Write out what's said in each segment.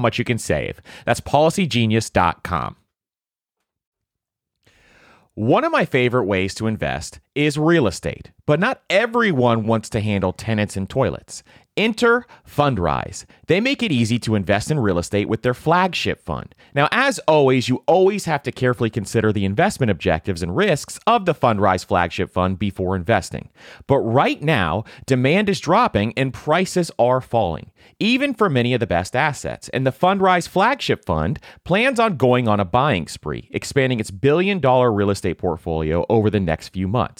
much you can save. That's policygenius.com. One of my favorite ways to invest is real estate, but not everyone wants to handle tenants and toilets. Enter Fundrise. They make it easy to invest in real estate with their flagship fund. Now, as always, you always have to carefully consider the investment objectives and risks of the Fundrise flagship fund before investing. But right now, demand is dropping and prices are falling, even for many of the best assets. And the Fundrise flagship fund plans on going on a buying spree, expanding its billion dollar real estate portfolio over the next few months.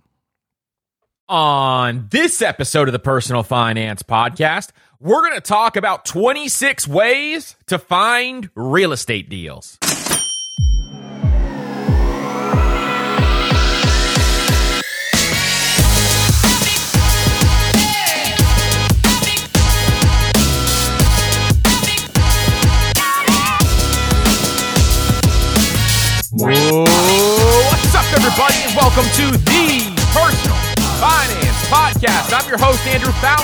On this episode of the Personal Finance Podcast, we're going to talk about 26 ways to find real estate deals.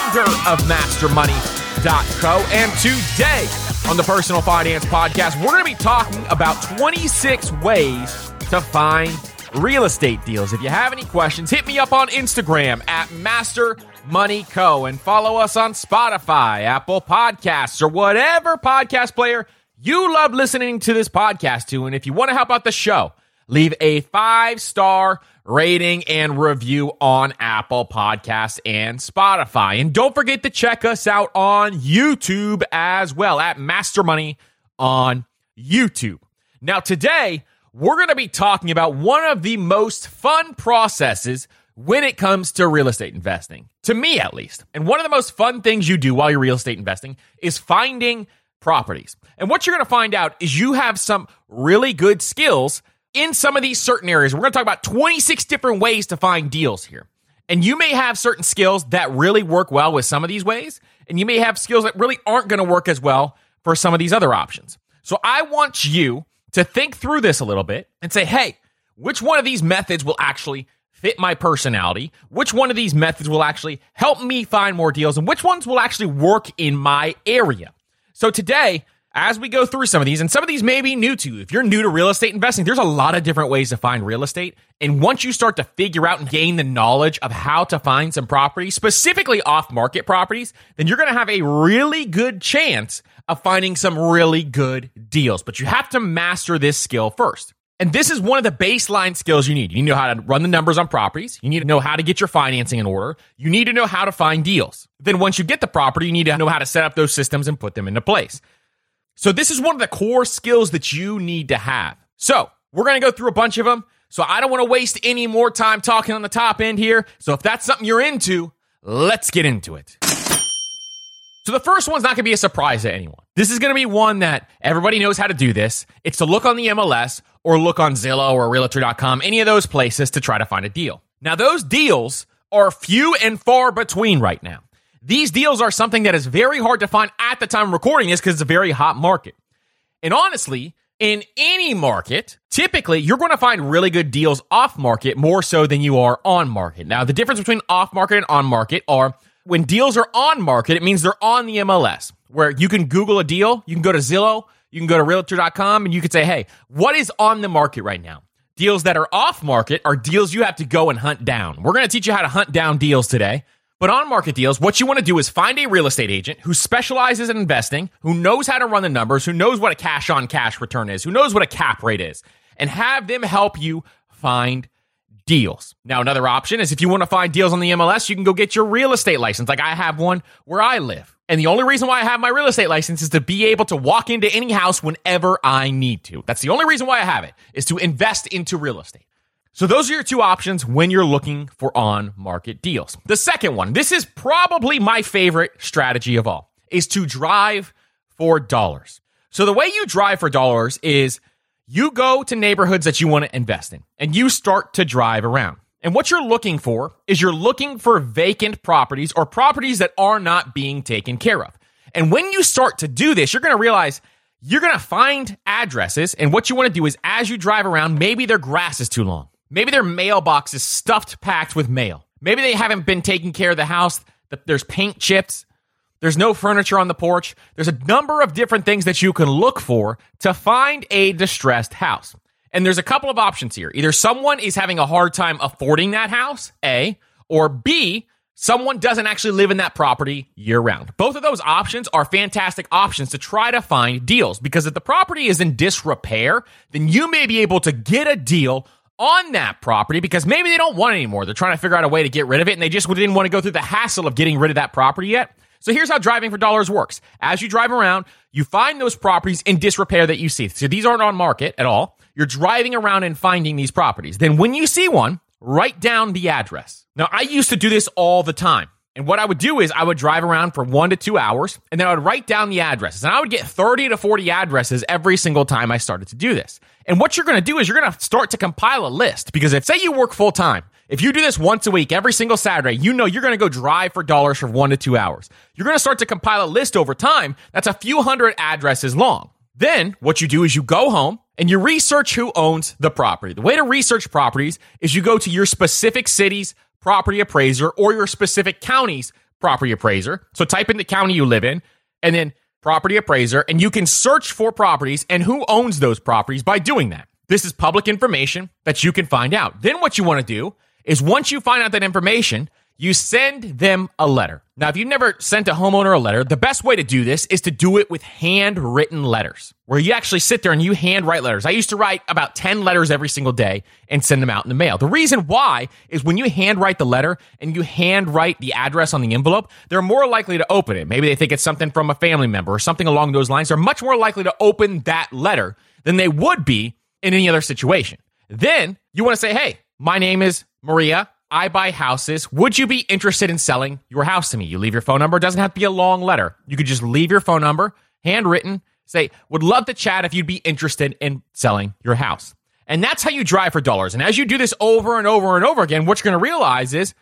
Founder of MasterMoney.co, and today on the Personal Finance Podcast, we're going to be talking about 26 ways to find real estate deals. If you have any questions, hit me up on Instagram at Master Money Co. and follow us on Spotify, Apple Podcasts, or whatever podcast player you love listening to this podcast to. And if you want to help out the show, leave a five star rating and review on Apple Podcasts and Spotify. And don't forget to check us out on YouTube as well at Master Money on YouTube. Now, today, we're going to be talking about one of the most fun processes when it comes to real estate investing, to me at least. And one of the most fun things you do while you're real estate investing is finding properties. And what you're going to find out is you have some really good skills in some of these certain areas. We're going to talk about 26 different ways to find deals here. And you may have certain skills that really work well with some of these ways, and you may have skills that really aren't going to work as well for some of these other options. So I want you to think through this a little bit and say, hey, which one of these methods will actually fit my personality? Which one of these methods will actually help me find more deals? And which ones will actually work in my area? So today, as we go through some of these, and some of these may be new to you. If you're new to real estate investing, there's a lot of different ways to find real estate. And once you start to figure out and gain the knowledge of how to find some properties, specifically off market properties, then you're going to have a really good chance of finding some really good deals. But you have to master this skill first. And this is one of the baseline skills you need. You need to know how to run the numbers on properties. You need to know how to get your financing in order. You need to know how to find deals. Then once you get the property, you need to know how to set up those systems and put them into place. So this is one of the core skills that you need to have. So we're going to go through a bunch of them. So I don't want to waste any more time talking on the top end here. So if that's something you're into, let's get into it. So the first one's not going to be a surprise to anyone. This is going to be one that everybody knows how to do this. It's to look on the MLS or look on Zillow or realtor.com, any of those places to try to find a deal. Now, those deals are few and far between right now. These deals are something that is very hard to find at the time recording this because it's a very hot market. And honestly, in any market, typically you're going to find really good deals off market more so than you are on market. Now, the difference between off market and on market are when deals are on market, it means they're on the MLS where you can Google a deal, you can go to Zillow, you can go to realtor.com and you can say, hey, what is on the market right now? Deals that are off market are deals you have to go and hunt down. We're going to teach you how to hunt down deals today. But on market deals, what you want to do is find a real estate agent who specializes in investing, who knows how to run the numbers, who knows what a cash on cash return is, who knows what a cap rate is, and have them help you find deals. Now, another option is if you want to find deals on the MLS, you can go get your real estate license. Like I have one where I live. And the only reason why I have my real estate license is to be able to walk into any house whenever I need to. That's the only reason why I have it is to invest into real estate. So those are your two options when you're looking for on market deals. The second one, this is probably my favorite strategy of all, is to drive for dollars. So the way you drive for dollars is you go to neighborhoods that you want to invest in and you start to drive around. And what you're looking for is you're looking for vacant properties or properties that are not being taken care of. And when you start to do this, you're going to realize you're going to find addresses. And what you want to do is as you drive around, maybe their grass is too long. Maybe their mailbox is stuffed packed with mail. Maybe they haven't been taking care of the house. There's paint chips. There's no furniture on the porch. There's a number of different things that you can look for to find a distressed house. And there's a couple of options here. Either someone is having a hard time affording that house, A, or B, someone doesn't actually live in that property year round. Both of those options are fantastic options to try to find deals because if the property is in disrepair, then you may be able to get a deal on that property because maybe they don't want it anymore. They're trying to figure out a way to get rid of it and they just didn't want to go through the hassle of getting rid of that property yet. So here's how driving for dollars works. As you drive around, you find those properties in disrepair that you see. So these aren't on market at all. You're driving around and finding these properties. Then when you see one, write down the address. Now I used to do this all the time. And what I would do is I would drive around for one to two hours and then I would write down the addresses. And I would get 30 to 40 addresses every single time I started to do this. And what you're going to do is you're going to start to compile a list because if, say, you work full time, if you do this once a week, every single Saturday, you know you're going to go drive for dollars for one to two hours. You're going to start to compile a list over time that's a few hundred addresses long. Then what you do is you go home and you research who owns the property. The way to research properties is you go to your specific city's property appraiser or your specific county's property appraiser. So type in the county you live in and then property appraiser, and you can search for properties and who owns those properties by doing that. This is public information that you can find out. Then what you want to do is once you find out that information, you send them a letter. Now, if you've never sent a homeowner a letter, the best way to do this is to do it with handwritten letters, where you actually sit there and you handwrite letters. I used to write about 10 letters every single day and send them out in the mail. The reason why is when you handwrite the letter and you handwrite the address on the envelope, they're more likely to open it. Maybe they think it's something from a family member or something along those lines. They're much more likely to open that letter than they would be in any other situation. Then you want to say, hey, my name is Maria. I buy houses. Would you be interested in selling your house to me? You leave your phone number. It doesn't have to be a long letter. You could just leave your phone number, handwritten, say, would love to chat if you'd be interested in selling your house. And that's how you drive for dollars. And as you do this over and over and over again, what you're going to realize is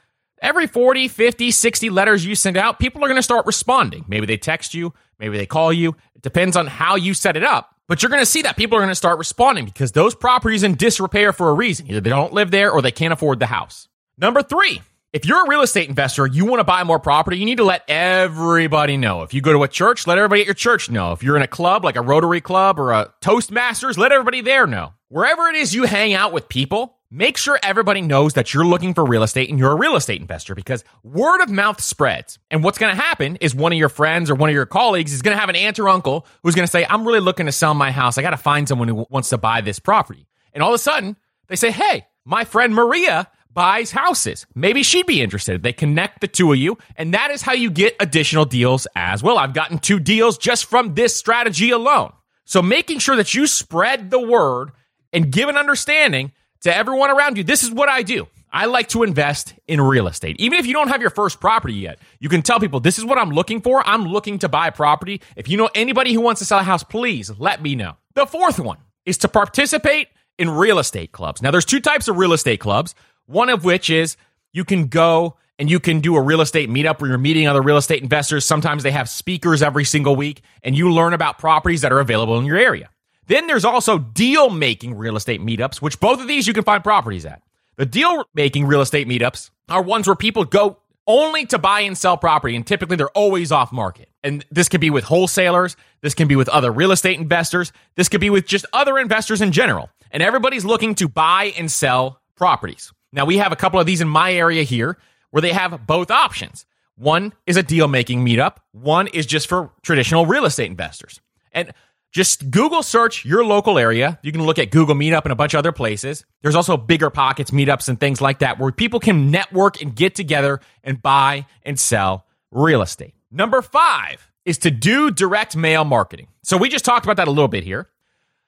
every 40, 50, 60 letters you send out, people are going to start responding. Maybe they text you, maybe they call you. It depends on how you set it up. But you're going to see that people are going to start responding because those properties in disrepair for a reason. Either they don't live there or they can't afford the house. Number three, if you're a real estate investor, you want to buy more property, you need to let everybody know. If you go to a church, let everybody at your church know. If you're in a club like a Rotary Club or a Toastmasters, let everybody there know. Wherever it is you hang out with people, make sure everybody knows that you're looking for real estate and you're a real estate investor because word of mouth spreads. And what's going to happen is one of your friends or one of your colleagues is going to have an aunt or uncle who's going to say, I'm really looking to sell my house. I got to find someone who wants to buy this property. And all of a sudden, they say, Hey, my friend Maria buys houses. Maybe she'd be interested. They connect the two of you, and that is how you get additional deals as well. I've gotten two deals just from this strategy alone. So making sure that you spread the word and give an understanding to everyone around you. This is what I do. I like to invest in real estate. Even if you don't have your first property yet, you can tell people, this is what I'm looking for. I'm looking to buy property. If you know anybody who wants to sell a house, please let me know. The fourth one is to participate in real estate clubs. Now, there's two types of real estate clubs. One of which is you can go and you can do a real estate meetup where you're meeting other real estate investors. Sometimes they have speakers every single week and you learn about properties that are available in your area. Then there's also deal making real estate meetups, which both of these you can find properties at. The deal making real estate meetups are ones where people go only to buy and sell property, and typically they're always off market. And this can be with wholesalers, this can be with other real estate investors, this could be with just other investors in general. And everybody's looking to buy and sell properties. Now, we have a couple of these in my area here where they have both options. One is a deal making meetup, one is just for traditional real estate investors. And just Google search your local area. You can look at Google Meetup and a bunch of other places. There's also BiggerPockets meetups and things like that where people can network and get together and buy and sell real estate. Number five is to do direct mail marketing. So we just talked about that a little bit here.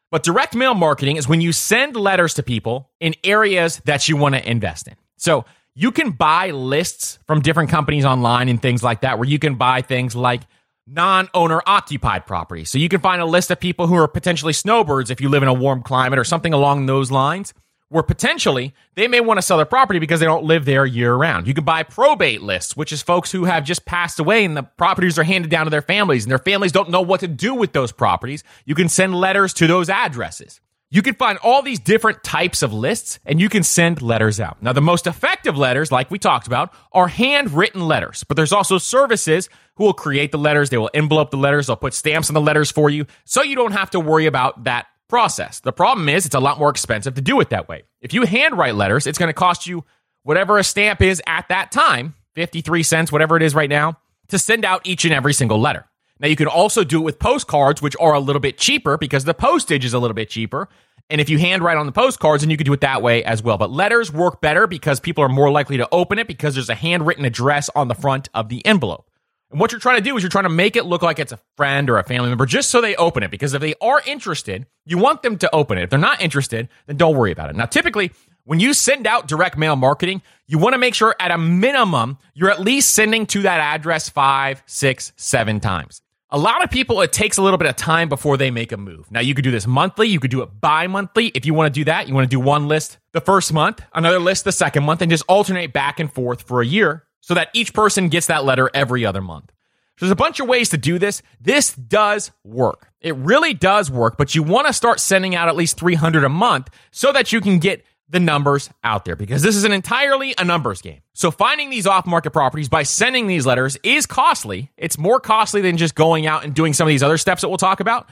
But direct mail marketing is when you send letters to people in areas that you want to invest in. So you can buy lists from different companies online and things like that, where you can buy things like non owner occupied property. So you can find a list of people who are potentially snowbirds if you live in a warm climate or something along those lines, where potentially they may want to sell their property because they don't live there year round. You can buy probate lists, which is folks who have just passed away and the properties are handed down to their families and their families don't know what to do with those properties. You can send letters to those addresses. You can find all these different types of lists and you can send letters out. Now, the most effective letters, like we talked about, are handwritten letters, but there's also services who will create the letters. They will envelope the letters. They'll put stamps on the letters for you so you don't have to worry about that process. The problem is it's a lot more expensive to do it that way. If you handwrite letters, it's going to cost you whatever a stamp is at that time, 53 cents, whatever it is right now, to send out each and every single letter. Now, you can also do it with postcards, which are a little bit cheaper because the postage is a little bit cheaper. And if you handwrite on the postcards, then you can do it that way as well. But letters work better because people are more likely to open it because there's a handwritten address on the front of the envelope. And what you're trying to do is you're trying to make it look like it's a friend or a family member just so they open it. Because if they are interested, you want them to open it. If they're not interested, then don't worry about it. Now, typically, when you send out direct mail marketing, you want to make sure at a minimum, you're at least sending to that address five, six, seven times. A lot of people, it takes a little bit of time before they make a move. Now, you could do this monthly, you could do it bi monthly. If you want to do that, you want to do one list the first month, another list the second month, and just alternate back and forth for a year so that each person gets that letter every other month. So there's a bunch of ways to do this. This does work. It really does work, but you want to start sending out at least 300 a month so that you can get the numbers out there because this is an entirely a numbers game. So finding these off market properties by sending these letters is costly. It's more costly than just going out and doing some of these other steps that we'll talk about,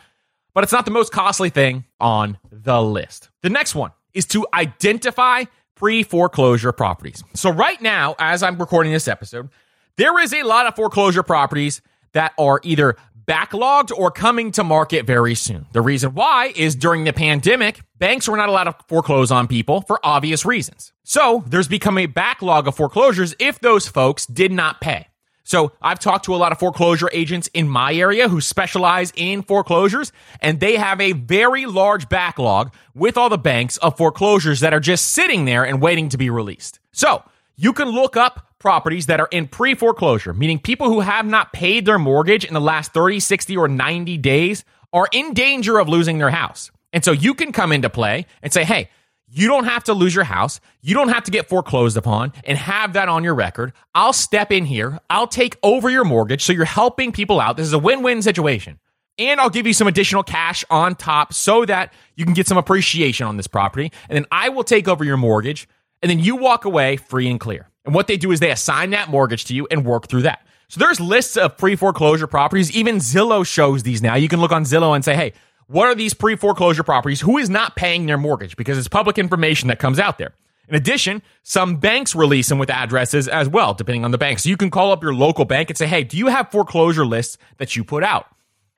but it's not the most costly thing on the list. The next one is to identify pre foreclosure properties. So right now, as I'm recording this episode, there is a lot of foreclosure properties that are either backlogged or coming to market very soon. The reason why is during the pandemic, banks were not allowed to foreclose on people for obvious reasons. So there's become a backlog of foreclosures if those folks did not pay. So I've talked to a lot of foreclosure agents in my area who specialize in foreclosures, and they have a very large backlog with all the banks of foreclosures that are just sitting there and waiting to be released. So you can look up properties that are in pre foreclosure, meaning people who have not paid their mortgage in the last 30, 60, or 90 days are in danger of losing their house. And so you can come into play and say, hey, you don't have to lose your house. You don't have to get foreclosed upon and have that on your record. I'll step in here. I'll take over your mortgage. So you're helping people out. This is a win win situation. And I'll give you some additional cash on top so that you can get some appreciation on this property. And then I will take over your mortgage and then you walk away free and clear. And what they do is they assign that mortgage to you and work through that. So there's lists of pre foreclosure properties. Even Zillow shows these now. You can look on Zillow and say, hey, what are these pre foreclosure properties? Who is not paying their mortgage? Because it's public information that comes out there. In addition, some banks release them with addresses as well, depending on the bank. So you can call up your local bank and say, hey, do you have foreclosure lists that you put out?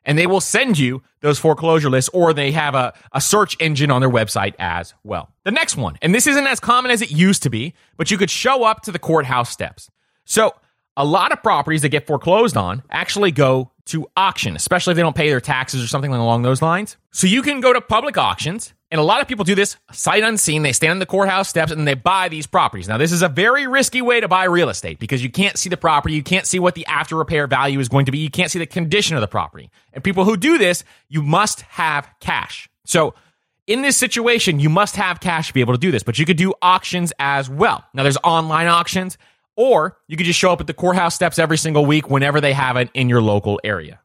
and they will send you those foreclosure lists or they have a, a search engine on their website as well. The next one, and this isn't as common as it used to be, but you could show up to the courthouse steps. So a lot of properties that get foreclosed on actually go to auction, especially if they don't pay their taxes or something along those lines. So you can go to public auctions and a lot of people do this sight unseen. They stand in the courthouse steps and they buy these properties. Now, this is a very risky way to buy real estate because you can't see the property. You can't see what the after repair value is going to be. You can't see the condition of the property. And people who do this, you must have cash. So, in this situation, you must have cash to be able to do this, but you could do auctions as well. Now, there's online auctions, or you could just show up at the courthouse steps every single week whenever they have it in your local area.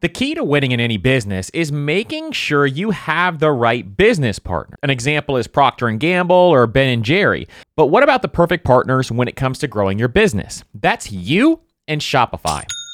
The key to winning in any business is making sure you have the right business partner. An example is Procter and Gamble or Ben and Jerry. But what about the perfect partners when it comes to growing your business? That's you and Shopify.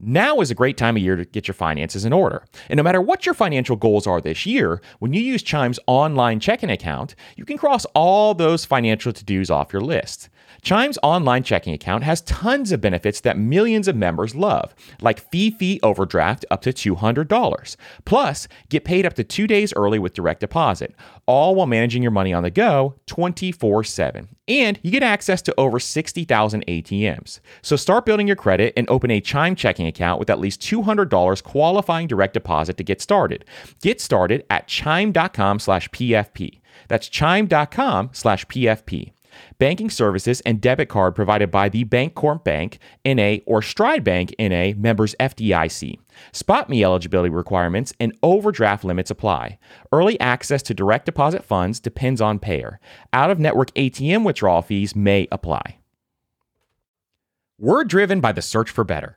Now is a great time of year to get your finances in order. And no matter what your financial goals are this year, when you use Chime's online checking account, you can cross all those financial to dos off your list. Chime's online checking account has tons of benefits that millions of members love, like fee fee overdraft up to $200. Plus, get paid up to two days early with direct deposit, all while managing your money on the go 24 7. And you get access to over 60,000 ATMs. So start building your credit and open a Chime checking account with at least $200 qualifying direct deposit to get started. Get started at chime.com slash PFP. That's chime.com slash PFP. Banking services and debit card provided by the Bancorp Bank, NA, or Stride Bank, NA, members FDIC. SpotMe eligibility requirements and overdraft limits apply. Early access to direct deposit funds depends on payer. Out of network ATM withdrawal fees may apply. We're driven by the search for better.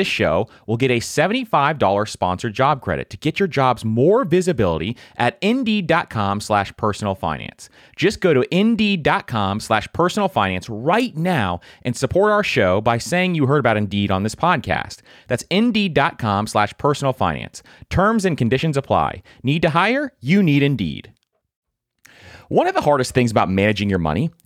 this show will get a $75 sponsored job credit to get your jobs more visibility at indeed.com slash personal finance. Just go to indeed.com slash personal finance right now and support our show by saying you heard about Indeed on this podcast. That's indeed.com slash personal finance. Terms and conditions apply. Need to hire? You need Indeed. One of the hardest things about managing your money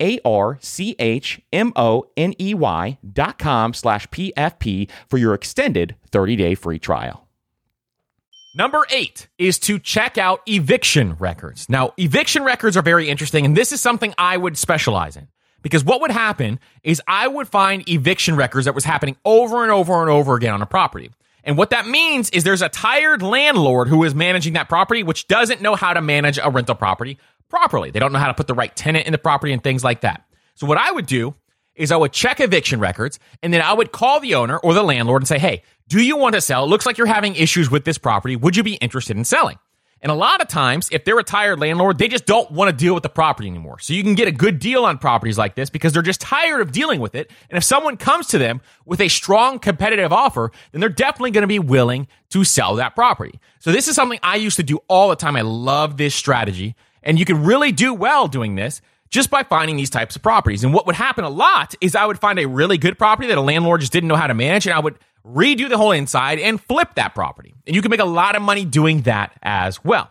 A R C H M O N E Y dot com slash PFP for your extended 30 day free trial. Number eight is to check out eviction records. Now, eviction records are very interesting, and this is something I would specialize in. Because what would happen is I would find eviction records that was happening over and over and over again on a property. And what that means is there's a tired landlord who is managing that property, which doesn't know how to manage a rental property properly. They don't know how to put the right tenant in the property and things like that. So what I would do is I would check eviction records and then I would call the owner or the landlord and say, Hey, do you want to sell? It looks like you're having issues with this property. Would you be interested in selling? And a lot of times, if they're a tired landlord, they just don't want to deal with the property anymore. So you can get a good deal on properties like this because they're just tired of dealing with it. And if someone comes to them with a strong competitive offer, then they're definitely going to be willing to sell that property. So this is something I used to do all the time. I love this strategy. And you can really do well doing this just by finding these types of properties. And what would happen a lot is I would find a really good property that a landlord just didn't know how to manage, and I would redo the whole inside and flip that property. And you can make a lot of money doing that as well.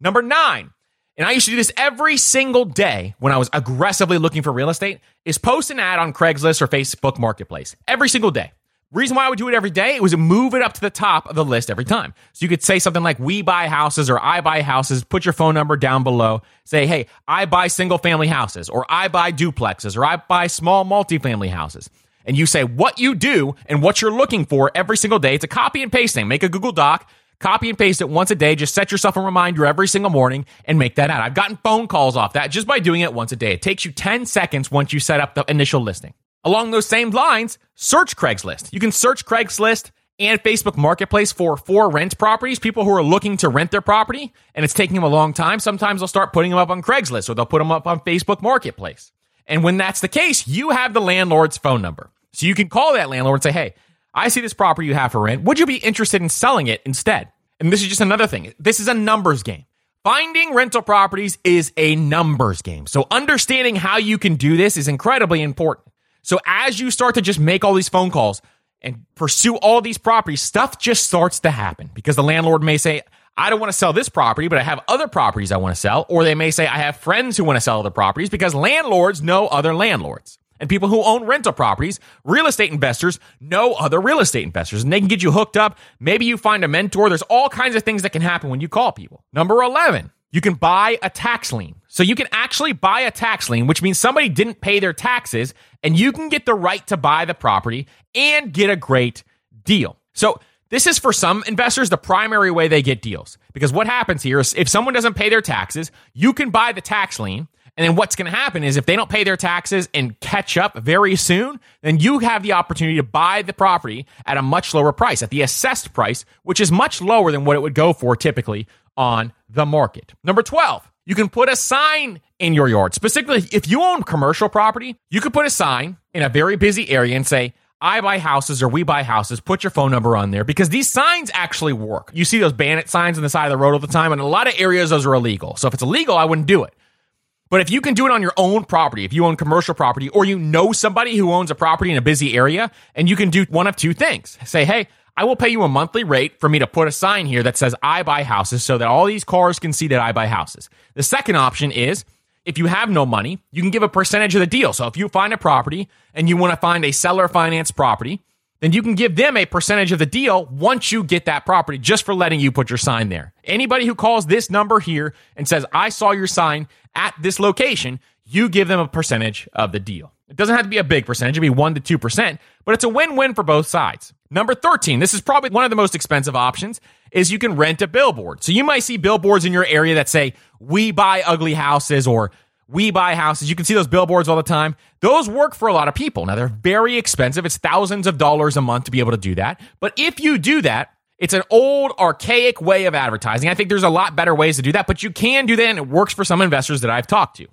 Number nine, and I used to do this every single day when I was aggressively looking for real estate, is post an ad on Craigslist or Facebook Marketplace every single day. Reason why I would do it every day, it was to move it up to the top of the list every time. So you could say something like, we buy houses or I buy houses, put your phone number down below. Say, hey, I buy single family houses or I buy duplexes or I buy small multifamily houses. And you say what you do and what you're looking for every single day. It's a copy and paste thing. Make a Google Doc, copy and paste it once a day. Just set yourself a reminder every single morning and make that out. I've gotten phone calls off that just by doing it once a day. It takes you 10 seconds once you set up the initial listing. Along those same lines, search Craigslist. You can search Craigslist and Facebook Marketplace for for rent properties, people who are looking to rent their property and it's taking them a long time. Sometimes they'll start putting them up on Craigslist or they'll put them up on Facebook Marketplace. And when that's the case, you have the landlord's phone number. So you can call that landlord and say, "Hey, I see this property you have for rent. Would you be interested in selling it instead?" And this is just another thing. This is a numbers game. Finding rental properties is a numbers game. So understanding how you can do this is incredibly important. So as you start to just make all these phone calls and pursue all these properties, stuff just starts to happen because the landlord may say, I don't want to sell this property, but I have other properties I want to sell. Or they may say, I have friends who want to sell other properties because landlords know other landlords. And people who own rental properties, real estate investors know other real estate investors and they can get you hooked up. Maybe you find a mentor. There's all kinds of things that can happen when you call people. Number 11, you can buy a tax lien. So you can actually buy a tax lien, which means somebody didn't pay their taxes and you can get the right to buy the property and get a great deal. So this is for some investors the primary way they get deals because what happens here is if someone doesn't pay their taxes, you can buy the tax lien. And then what's going to happen is if they don't pay their taxes and catch up very soon, then you have the opportunity to buy the property at a much lower price, at the assessed price, which is much lower than what it would go for typically on the market. Number 12, you can put a sign in your yard. Specifically, if you own commercial property, you could put a sign in a very busy area and say, I buy houses or we buy houses. Put your phone number on there because these signs actually work. You see those bandit signs on the side of the road all the time, and a lot of areas, those are illegal. So if it's illegal, I wouldn't do it. But if you can do it on your own property, if you own commercial property or you know somebody who owns a property in a busy area, and you can do one of two things say, hey, I will pay you a monthly rate for me to put a sign here that says I buy houses so that all these cars can see that I buy houses. The second option is if you have no money, you can give a percentage of the deal. So if you find a property and you want to find a seller finance property, then you can give them a percentage of the deal once you get that property just for letting you put your sign there. Anybody who calls this number here and says, I saw your sign at this location, you give them a percentage of the deal. It doesn't have to be a big percentage, it'd be 1% to 2%, but it's a win win for both sides. Number 13, this is probably one of the most expensive options, is you can rent a billboard. So you might see billboards in your area that say, we buy ugly houses or we buy houses. You can see those billboards all the time. Those work for a lot of people. Now they're very expensive. It's thousands of dollars a month to be able to do that. But if you do that, it's an old, archaic way of advertising. I think there's a lot better ways to do that, but you can do that and it works for some investors that I've talked to.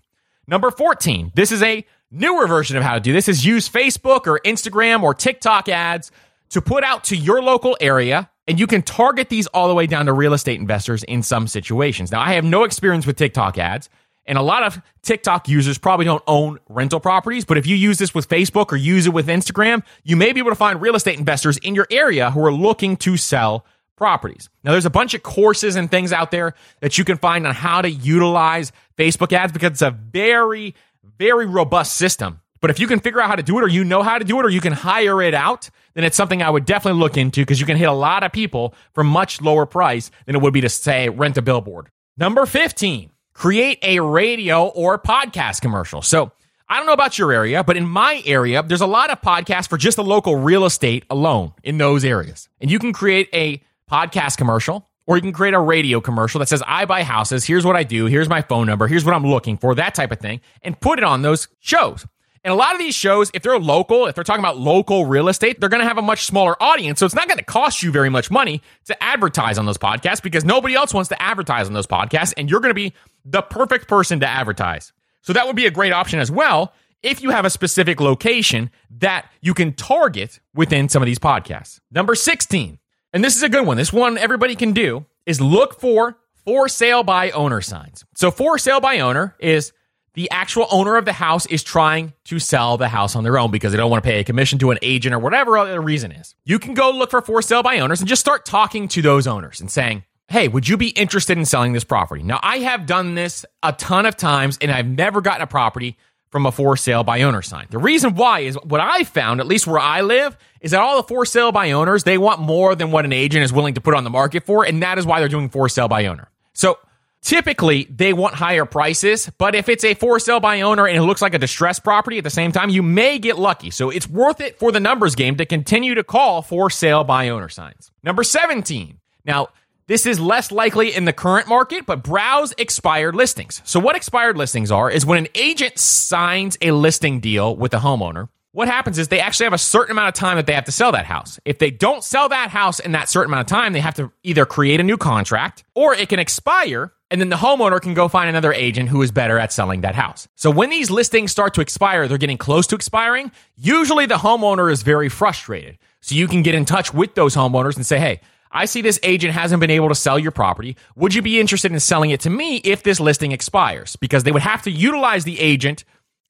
Number 14, this is a newer version of how to do this is use Facebook or Instagram or TikTok ads to put out to your local area and you can target these all the way down to real estate investors in some situations. Now, I have no experience with TikTok ads, and a lot of TikTok users probably don't own rental properties, but if you use this with Facebook or use it with Instagram, you may be able to find real estate investors in your area who are looking to sell properties. Now, there's a bunch of courses and things out there that you can find on how to utilize Facebook ads because it's a very, very robust system. But if you can figure out how to do it, or you know how to do it, or you can hire it out, then it's something I would definitely look into because you can hit a lot of people for much lower price than it would be to say rent a billboard. Number 15, create a radio or podcast commercial. So I don't know about your area, but in my area, there's a lot of podcasts for just the local real estate alone in those areas. And you can create a podcast commercial or you can create a radio commercial that says, I buy houses. Here's what I do. Here's my phone number. Here's what I'm looking for, that type of thing, and put it on those shows. And a lot of these shows, if they're local, if they're talking about local real estate, they're going to have a much smaller audience. So it's not going to cost you very much money to advertise on those podcasts because nobody else wants to advertise on those podcasts. And you're going to be the perfect person to advertise. So that would be a great option as well if you have a specific location that you can target within some of these podcasts. Number 16, and this is a good one. This one everybody can do is look for for sale by owner signs. So for sale by owner is the actual owner of the house is trying to sell the house on their own because they don't want to pay a commission to an agent or whatever the reason is. You can go look for for sale by owners and just start talking to those owners and saying, Hey, would you be interested in selling this property? Now, I have done this a ton of times and I've never gotten a property from a for sale by owner sign. The reason why is what I found, at least where I live, is that all the for sale by owners, they want more than what an agent is willing to put on the market for. And that is why they're doing for sale by owner. So typically they want higher prices, but if it's a for sale by owner and it looks like a distressed property at the same time, you may get lucky. So it's worth it for the numbers game to continue to call for sale by owner signs. Number 17. Now, this is less likely in the current market, but browse expired listings. So, what expired listings are is when an agent signs a listing deal with a homeowner, what happens is they actually have a certain amount of time that they have to sell that house. If they don't sell that house in that certain amount of time, they have to either create a new contract or it can expire and then the homeowner can go find another agent who is better at selling that house. So when these listings start to expire, they're getting close to expiring. Usually the homeowner is very frustrated. So you can get in touch with those homeowners and say, hey, I see this agent hasn't been able to sell your property. Would you be interested in selling it to me if this listing expires? Because they would have to utilize the agent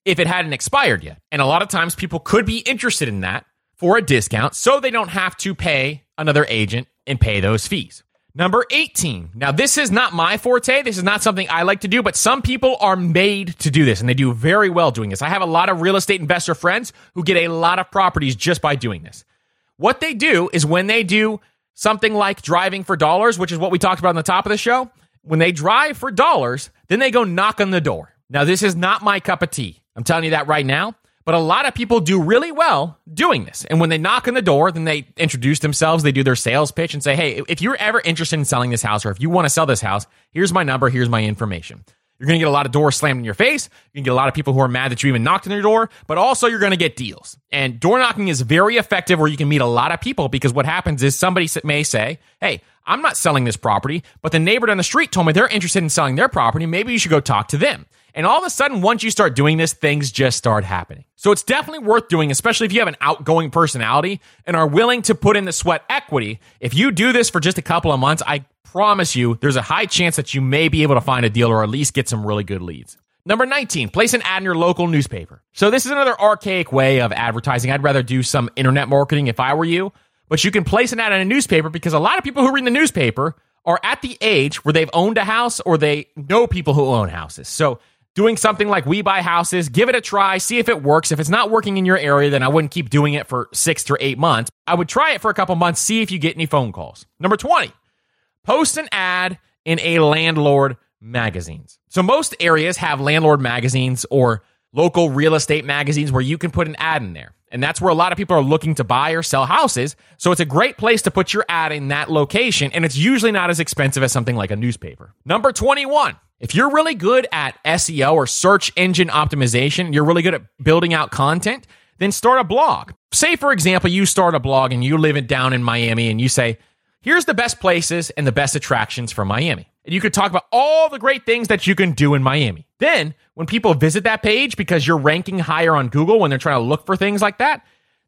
if it hadn't expired yet. And a lot of times people could be interested in that for a discount so they don't have to pay another agent and pay those fees. Number 18. Now, this is not my forte. This is not something I like to do, but some people are made to do this and they do very well doing this. I have a lot of real estate investor friends who get a lot of properties just by doing this. What they do is when they do something like driving for dollars, which is what we talked about on the top of the show, when they drive for dollars, then they go knock on the door. Now, this is not my cup of tea. I'm telling you that right now. But a lot of people do really well doing this. And when they knock on the door, then they introduce themselves, they do their sales pitch and say, Hey, if you're ever interested in selling this house or if you want to sell this house, here's my number, here's my information. You're going to get a lot of doors slammed in your face. You're going to get a lot of people who are mad that you even knocked on their door, but also you're going to get deals. And door knocking is very effective where you can meet a lot of people because what happens is somebody may say, Hey, I'm not selling this property, but the neighbor down the street told me they're interested in selling their property. Maybe you should go talk to them. And all of a sudden, once you start doing this, things just start happening. So it's definitely worth doing, especially if you have an outgoing personality and are willing to put in the sweat equity. If you do this for just a couple of months, I promise you there's a high chance that you may be able to find a deal or at least get some really good leads. Number 19, place an ad in your local newspaper. So this is another archaic way of advertising. I'd rather do some internet marketing if I were you, but you can place an ad in a newspaper because a lot of people who read the newspaper are at the age where they've owned a house or they know people who own houses. So doing something like We Buy Houses, give it a try, see if it works. If it's not working in your area, then I wouldn't keep doing it for six to eight months. I would try it for a couple months, see if you get any phone calls. Number 20, post an ad in a landlord magazines. So most areas have landlord magazines or local real estate magazines where you can put an ad in there. And that's where a lot of people are looking to buy or sell houses. So it's a great place to put your ad in that location. And it's usually not as expensive as something like a newspaper. Number 21. If you're really good at SEO or search engine optimization, you're really good at building out content, then start a blog. Say, for example, you start a blog and you live it down in Miami and you say, here's the best places and the best attractions for Miami. And you could talk about all the great things that you can do in Miami. Then, when people visit that page because you're ranking higher on Google when they're trying to look for things like that,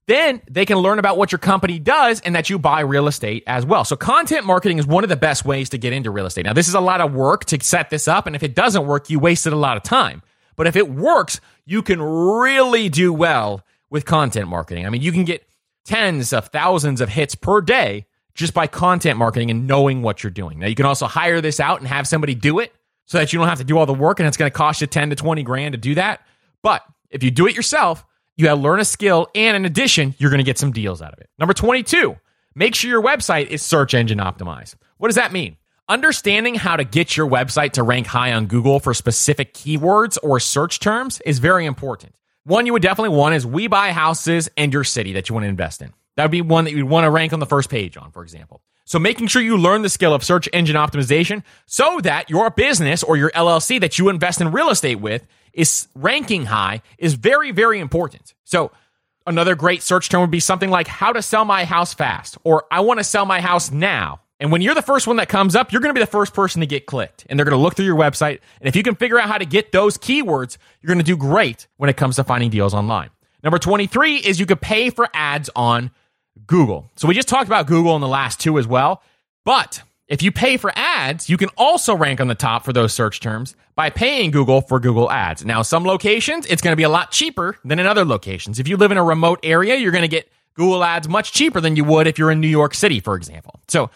then they can learn about what your company does and that you buy real estate as well. So content marketing is one of the best ways to get into real estate. Now, this is a lot of work to set this up. And if it doesn't work, you wasted a lot of time. But if it works, you can really do well with content marketing. I mean, you can get tens of thousands of hits per day just by content marketing and knowing what you're doing. Now, you can also hire this out and have somebody do it so that you don't have to do all the work and it's going to cost you 10 to 20 grand to do that. But if you do it yourself, you have learn a skill and in addition, you're going to get some deals out of it. Number 22, make sure your website is search engine optimized. What does that mean? Understanding how to get your website to rank high on Google for specific keywords or search terms is very important. One you would definitely want is we buy houses and your city that you want to invest in. That would be one that you'd want to rank on the first page on, for example. So making sure you learn the skill of search engine optimization so that your business or your LLC that you invest in real estate with is ranking high is very, very important. So another great search term would be something like how to sell my house fast or I want to sell my house now. And when you're the first one that comes up, you're going to be the first person to get clicked and they're going to look through your website. And if you can figure out how to get those keywords, you're going to do great when it comes to finding deals online. Number 23 is you could pay for ads on Google. So we just talked about Google in the last two as well. But if you pay for ads, you can also rank on the top for those search terms by paying Google for Google Ads. Now, some locations, it's going to be a lot cheaper than in other locations. If you live in a remote area, you're going to get Google Ads much cheaper than you would if you're in New York City, for example. So,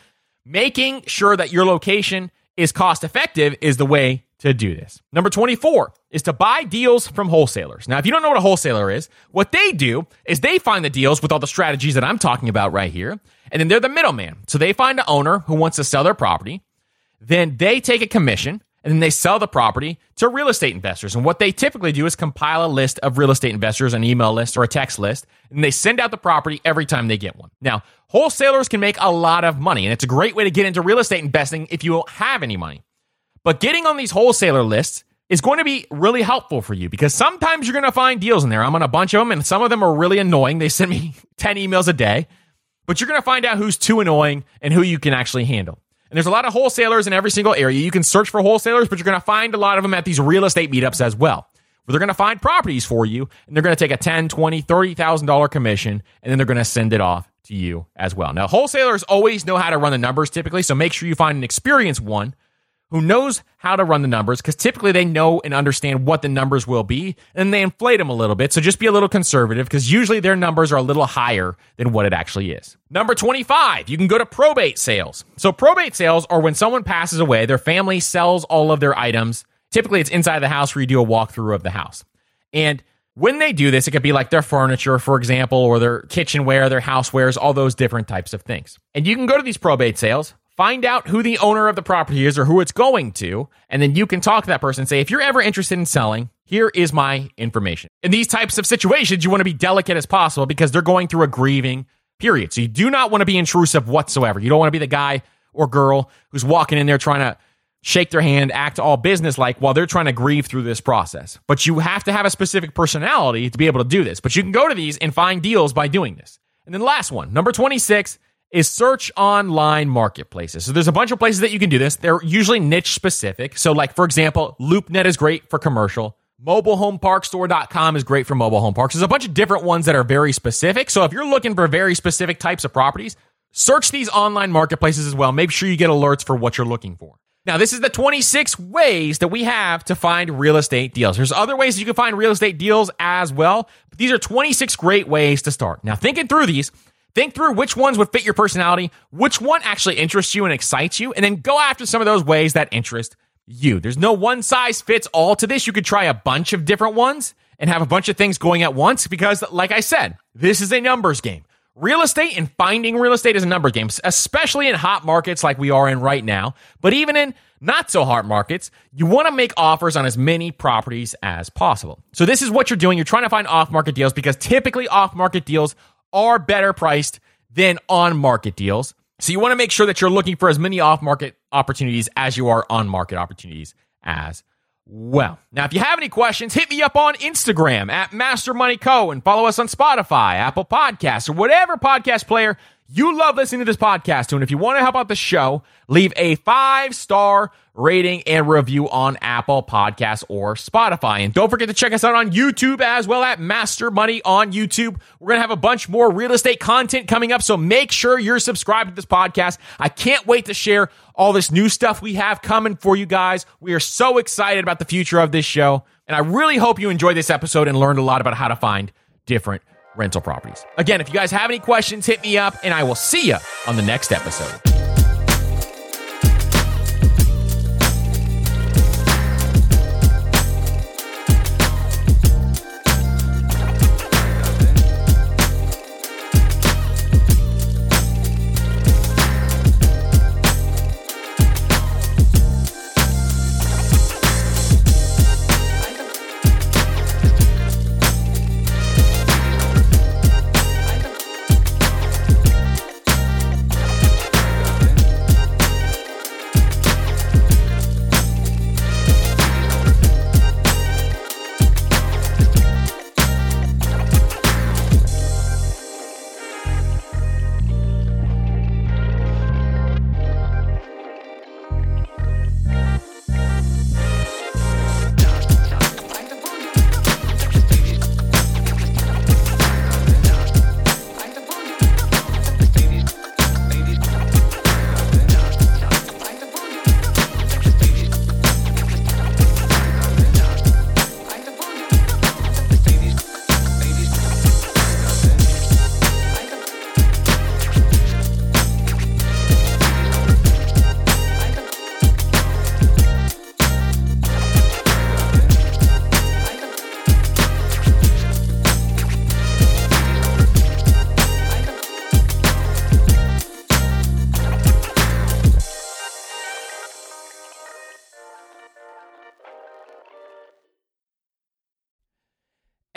making sure that your location is cost effective is the way to do this. Number 24 is to buy deals from wholesalers. Now, if you don't know what a wholesaler is, what they do is they find the deals with all the strategies that I'm talking about right here, and then they're the middleman. So they find an owner who wants to sell their property, then they take a commission, and then they sell the property to real estate investors. And what they typically do is compile a list of real estate investors, an email list or a text list, and they send out the property every time they get one. Now, wholesalers can make a lot of money, and it's a great way to get into real estate investing if you don't have any money. But getting on these wholesaler lists is going to be really helpful for you because sometimes you're going to find deals in there. I'm on a bunch of them, and some of them are really annoying. They send me 10 emails a day, but you're going to find out who's too annoying and who you can actually handle. And there's a lot of wholesalers in every single area. You can search for wholesalers, but you're going to find a lot of them at these real estate meetups as well. Where they're going to find properties for you and they're going to take a 10, 20, $30,000 commission and then they're going to send it off to you as well. Now, wholesalers always know how to run the numbers typically, so make sure you find an experienced one who knows how to run the numbers because typically they know and understand what the numbers will be and they inflate them a little bit. So just be a little conservative because usually their numbers are a little higher than what it actually is. Number 25, you can go to probate sales. So probate sales are when someone passes away, their family sells all of their items. Typically it's inside the house where you do a walkthrough of the house. And when they do this, it could be like their furniture, for example, or their kitchenware, their housewares, all those different types of things. And you can go to these probate sales, find out who the owner of the property is or who it's going to, and then you can talk to that person and say, if you're ever interested in selling, here is my information. In these types of situations, you want to be delicate as possible because they're going through a grieving period. So you do not want to be intrusive whatsoever. You don't want to be the guy or girl who's walking in there trying to shake their hand, act all business like while they're trying to grieve through this process. But you have to have a specific personality to be able to do this. But you can go to these and find deals by doing this. And then last one, number 26 is search online marketplaces. So there's a bunch of places that you can do this. They're usually niche specific. So like for example, LoopNet is great for commercial. MobileHomeParkStore.com is great for mobile home parks. There's a bunch of different ones that are very specific. So if you're looking for very specific types of properties, search these online marketplaces as well. Make sure you get alerts for what you're looking for. Now, this is the 26 ways that we have to find real estate deals. There's other ways you can find real estate deals as well, but these are 26 great ways to start. Now, thinking through these, Think through which ones would fit your personality, which one actually interests you and excites you, and then go after some of those ways that interest you. There's no one size fits all to this. You could try a bunch of different ones and have a bunch of things going at once because, like I said, this is a numbers game. Real estate and finding real estate is a number game, especially in hot markets like we are in right now. But even in not so hot markets, you want to make offers on as many properties as possible. So this is what you're doing. You're trying to find off market deals because typically off market deals are better priced than on market deals. So you want to make sure that you're looking for as many off market opportunities as you are on market opportunities as well. Now, if you have any questions, hit me up on Instagram at Master Money Co. and follow us on Spotify, Apple Podcasts, or whatever podcast player you love listening to this podcast too. And if you want to help out the show, leave a five star rating and review on Apple Podcasts or Spotify. And don't forget to check us out on YouTube as well at Master Money on YouTube. We're going to have a bunch more real estate content coming up. So make sure you're subscribed to this podcast. I can't wait to share all this new stuff we have coming for you guys. We are so excited about the future of this show. And I really hope you enjoyed this episode and learned a lot about how to find different rental properties. Again, if you guys have any questions, hit me up and I will see you on the next episode.